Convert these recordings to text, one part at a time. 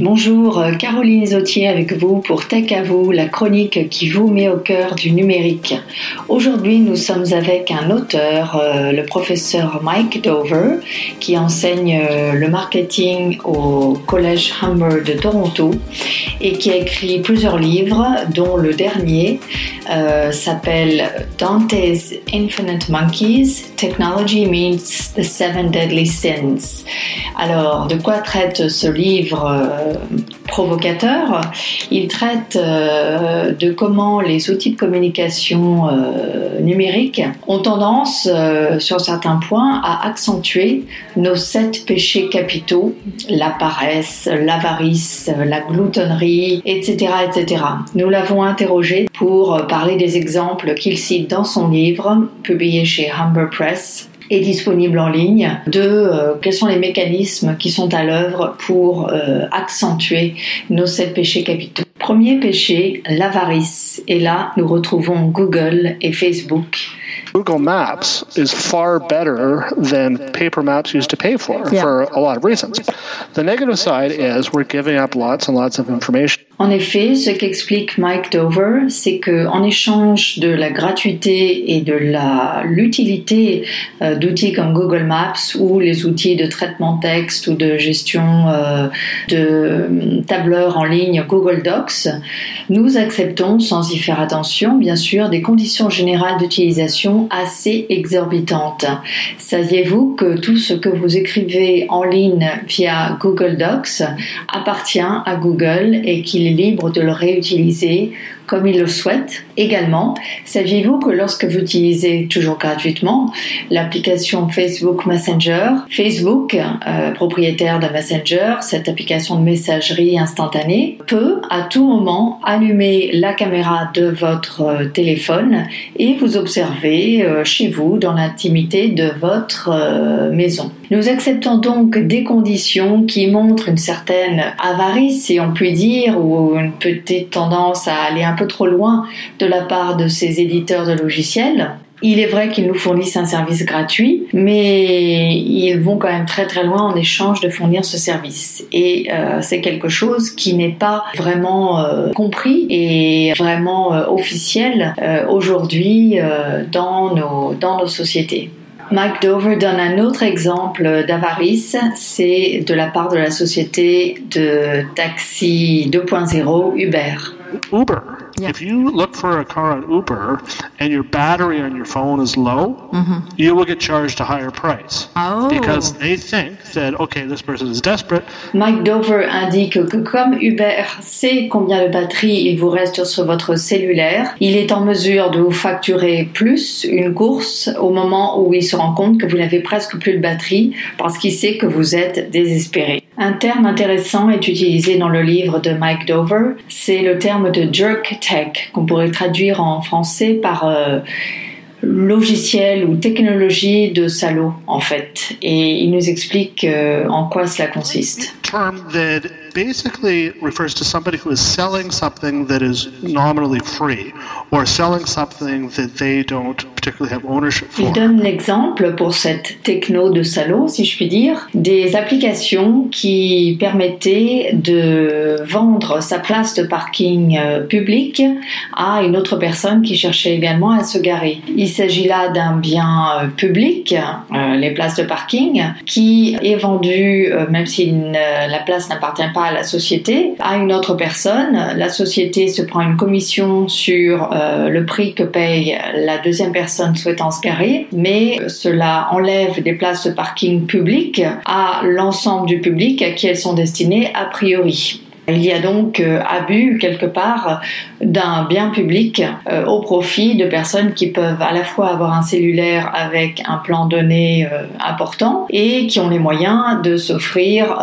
Bonjour, euh, Caroline Isotier avec vous pour Tech à vous, la chronique qui vous met au cœur du numérique. Aujourd'hui, nous sommes avec un auteur, euh, le professeur Mike Dover, qui enseigne euh, le marketing au Collège Humber de Toronto et qui a écrit plusieurs livres, dont le dernier s'appelle Dante's Infinite Monkeys, Technology Means the Seven Deadly Sins. Alors, de quoi traite ce livre provocateur Il traite euh, de comment les outils de communication euh, numérique ont tendance, sur certains points, à accentuer nos sept péchés capitaux la paresse, l'avarice, la gloutonnerie, etc., etc. Nous l'avons interrogé pour parler des exemples qu'il cite dans son livre, publié chez Humber Press, est disponible en ligne de euh, quels sont les mécanismes qui sont à l'œuvre pour euh, accentuer nos sept péchés capitaux. Premier péché, l'avarice. Et là, nous retrouvons Google et Facebook. Google Maps is far better than paper maps used to pay for, yeah. for a lot of reasons. The negative side is we're giving up lots and lots of information. En effet, ce qu'explique Mike Dover, c'est que en échange de la gratuité et de la l'utilité euh, d'outils comme Google Maps ou les outils de traitement texte ou de gestion euh, de euh, tableurs en ligne Google Docs, nous acceptons sans y faire attention, bien sûr, des conditions générales d'utilisation assez exorbitantes. Saviez-vous que tout ce que vous écrivez en ligne via Google Docs appartient à Google et qu'il est libre de le réutiliser comme il le souhaite. Également, saviez-vous que lorsque vous utilisez toujours gratuitement l'application Facebook Messenger, Facebook, euh, propriétaire de Messenger, cette application de messagerie instantanée, peut à tout moment allumer la caméra de votre euh, téléphone et vous observer euh, chez vous dans l'intimité de votre maison. Nous acceptons donc des conditions qui montrent une certaine avarice, si on peut dire, ou une petite tendance à aller un peu trop loin de la part de ces éditeurs de logiciels. Il est vrai qu'ils nous fournissent un service gratuit, mais ils vont quand même très très loin en échange de fournir ce service. Et euh, c'est quelque chose qui n'est pas vraiment euh, compris et vraiment euh, officiel aujourd'hui dans, nos, dans nos sociétés. Mike Dover donne un autre exemple d'avarice, c'est de la part de la société de taxi 2.0 Uber. Uber. Yeah. If you look for a car on Uber and your battery on your phone is low, mm-hmm. you will get charged a higher price. Oh. Because they think that, okay, this person is desperate. Mike Dover indique que comme Uber sait combien de batterie il vous reste sur votre cellulaire, il est en mesure de vous facturer plus une course au moment où il se rend compte que vous n'avez presque plus de batterie parce qu'il sait que vous êtes désespéré. Un terme intéressant est utilisé dans le livre de Mike Dover, c'est le terme de jerk tech, qu'on pourrait traduire en français par euh, logiciel ou technologie de salaud en fait. Et il nous explique euh, en quoi cela consiste. Il donne l'exemple pour cette techno de salaud, si je puis dire, des applications qui permettaient de vendre sa place de parking euh, public à une autre personne qui cherchait également à se garer. Il s'agit là d'un bien euh, public, euh, les places de parking, qui est vendu, même si la place n'appartient pas à la société, à une autre personne. La société se prend une commission sur le prix que paye la deuxième personne souhaitant se garer, mais cela enlève des places de parking publiques à l'ensemble du public à qui elles sont destinées a priori. Il y a donc euh, abus quelque part d'un bien public euh, au profit de personnes qui peuvent à la fois avoir un cellulaire avec un plan donné euh, important et qui ont les moyens de s'offrir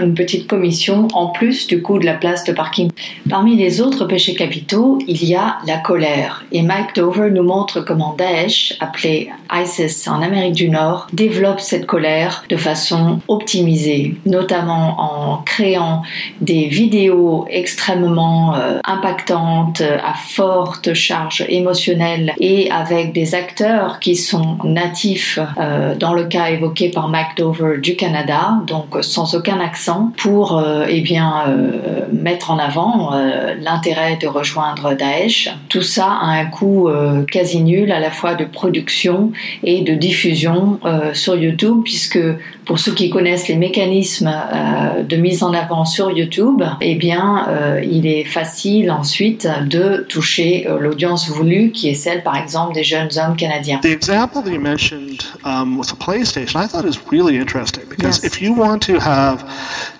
une petite commission en plus du coût de la place de parking. Parmi les autres péchés capitaux, il y a la colère. Et Mike Dover nous montre comment Daesh, appelé ISIS en Amérique du Nord, développe cette colère de façon optimisée, notamment en créant des vidéos extrêmement euh, impactantes, à forte charge émotionnelle et avec des acteurs qui sont natifs, euh, dans le cas évoqué par Mike Dover du Canada, donc sans aucun accent, pour eh bien mettre en avant l'intérêt de rejoindre Daesh. Tout ça a un coût quasi nul à la fois de production et de diffusion sur YouTube, puisque pour ceux qui connaissent les mécanismes euh, de mise en avant sur YouTube, eh bien, euh, il est facile ensuite de toucher euh, l'audience voulue, qui est celle, par exemple, des jeunes hommes canadiens. The example that you mentioned um, with the PlayStation, I thought is really interesting because if you want to have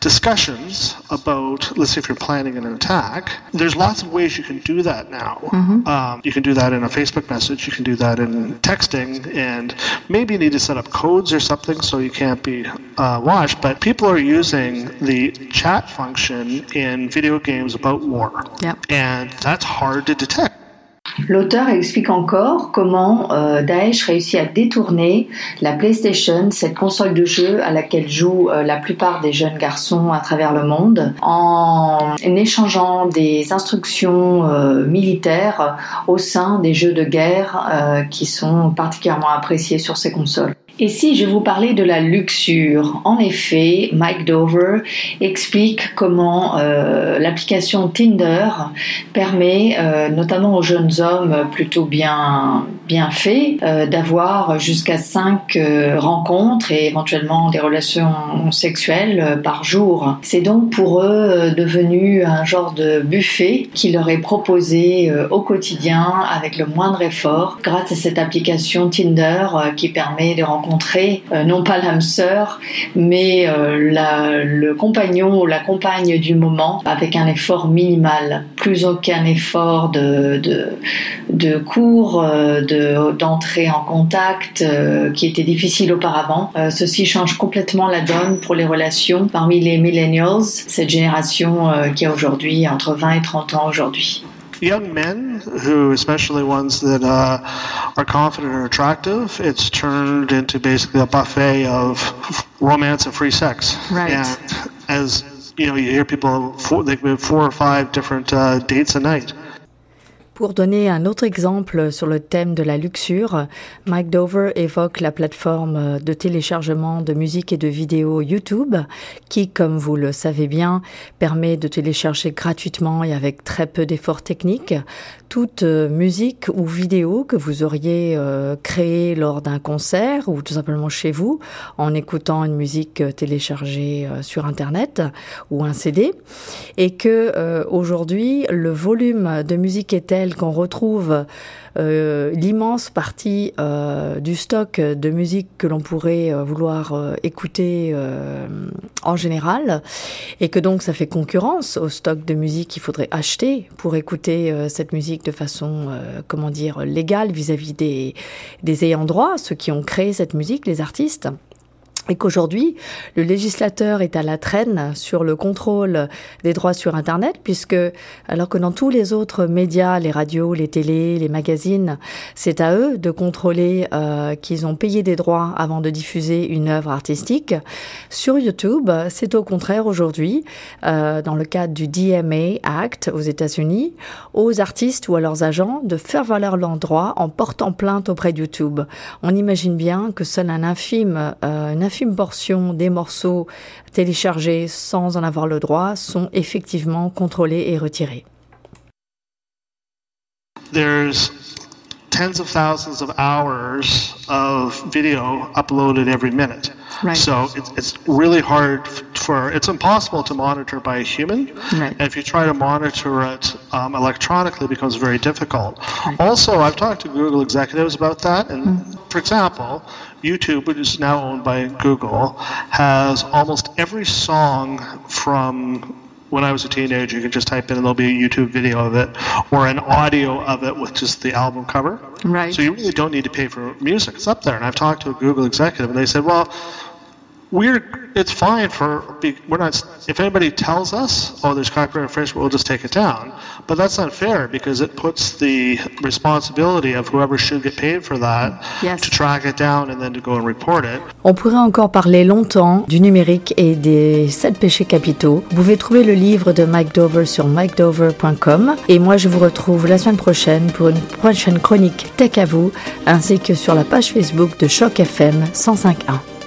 discussions about, let's say, if you're planning an attack, there's lots of ways you can do that now. Mm-hmm. Um, you can do that in a Facebook message, you can do that in texting, and maybe you need to set up codes or something so you can't be uh, watched. But people are using the chat function in video games about war. Yep. And that's hard to detect. L'auteur explique encore comment euh, Daesh réussit à détourner la PlayStation, cette console de jeu à laquelle jouent euh, la plupart des jeunes garçons à travers le monde, en échangeant des instructions euh, militaires au sein des jeux de guerre qui sont particulièrement appréciés sur ces consoles. Et si je vous parlais de la luxure En effet, Mike Dover explique comment euh, l'application Tinder permet, euh, notamment aux jeunes hommes plutôt bien, bien faits, euh, d'avoir jusqu'à cinq rencontres et éventuellement des relations sexuelles par jour. C'est donc pour eux devenu un genre de buffet qui leur est proposé au quotidien avec le moindre effort grâce à cette application Tinder qui permet de rencontrer euh, non pas l'âme sœur, mais euh, le compagnon ou la compagne du moment avec un effort minimal, plus aucun effort de, de, de cours, euh, d'entrée en contact qui était difficile auparavant. ceci change complètement la donne pour les relations parmi les millennials, cette génération qui a aujourd'hui entre 20 et 30 ans aujourd'hui. Young men who, especially ones that uh, are confident or attractive, it's turned into basically a buffet of romance and free sex. Right. And as you know, you hear people they have four or five different uh, dates a night. Pour donner un autre exemple sur le thème de la luxure, Mike Dover évoque la plateforme de téléchargement de musique et de vidéos YouTube, qui, comme vous le savez bien, permet de télécharger gratuitement et avec très peu d'efforts techniques toute euh, musique ou vidéo que vous auriez euh, créée lors d'un concert ou tout simplement chez vous en écoutant une musique euh, téléchargée sur internet ou un CD et que aujourd'hui le volume de musique est tel qu'on retrouve euh, l'immense partie euh, du stock de musique que l'on pourrait euh, vouloir écouter en général, et que donc ça fait concurrence au stock de musique qu'il faudrait acheter pour écouter cette musique de façon, comment dire, légale vis-à-vis des, des ayants droit, ceux qui ont créé cette musique, les artistes et qu'aujourd'hui, le législateur est à la traîne sur le contrôle des droits sur Internet, puisque alors que dans tous les autres médias, les radios, les télés, les magazines, c'est à eux de contrôler euh, qu'ils ont payé des droits avant de diffuser une œuvre artistique. Sur YouTube, c'est au contraire aujourd'hui, euh, dans le cadre du DMA Act aux États-Unis, aux artistes ou à leurs agents de faire valoir leurs droits en portant plainte auprès de YouTube. On imagine bien que seul un infime, euh, infime portion des morceaux téléchargés sans en avoir le droit sont effectivement contrôlés et retirés. There's tens of thousands of hours of video uploaded every minute. Right. So it's, it's really hard for, it's impossible to monitor by a human. Right. And if you try to monitor it um, electronically, it becomes very difficult. Right. Also, I've talked to Google executives about that. And mm. for example, YouTube, which is now owned by Google, has almost every song from when I was a teenager. You can just type in and there'll be a YouTube video of it or an audio of it with just the album cover. Right. So you really don't need to pay for music. It's up there. And I've talked to a Google executive and they said, well, we're it's fine for we're not. If anybody tells us, oh, there's copyright infringement, we'll just take it down. But that's not fair because it puts the responsibility of whoever should get paid for that yes. to track it down and then to go and report it. On pourrait encore parler longtemps du numérique et des sept péchés capitaux. Vous pouvez trouver le livre de Mike Dover sur mikedover.com et moi je vous retrouve la semaine prochaine pour une prochaine chronique Tech à vous ainsi que sur la page Facebook de Choc FM 105.1.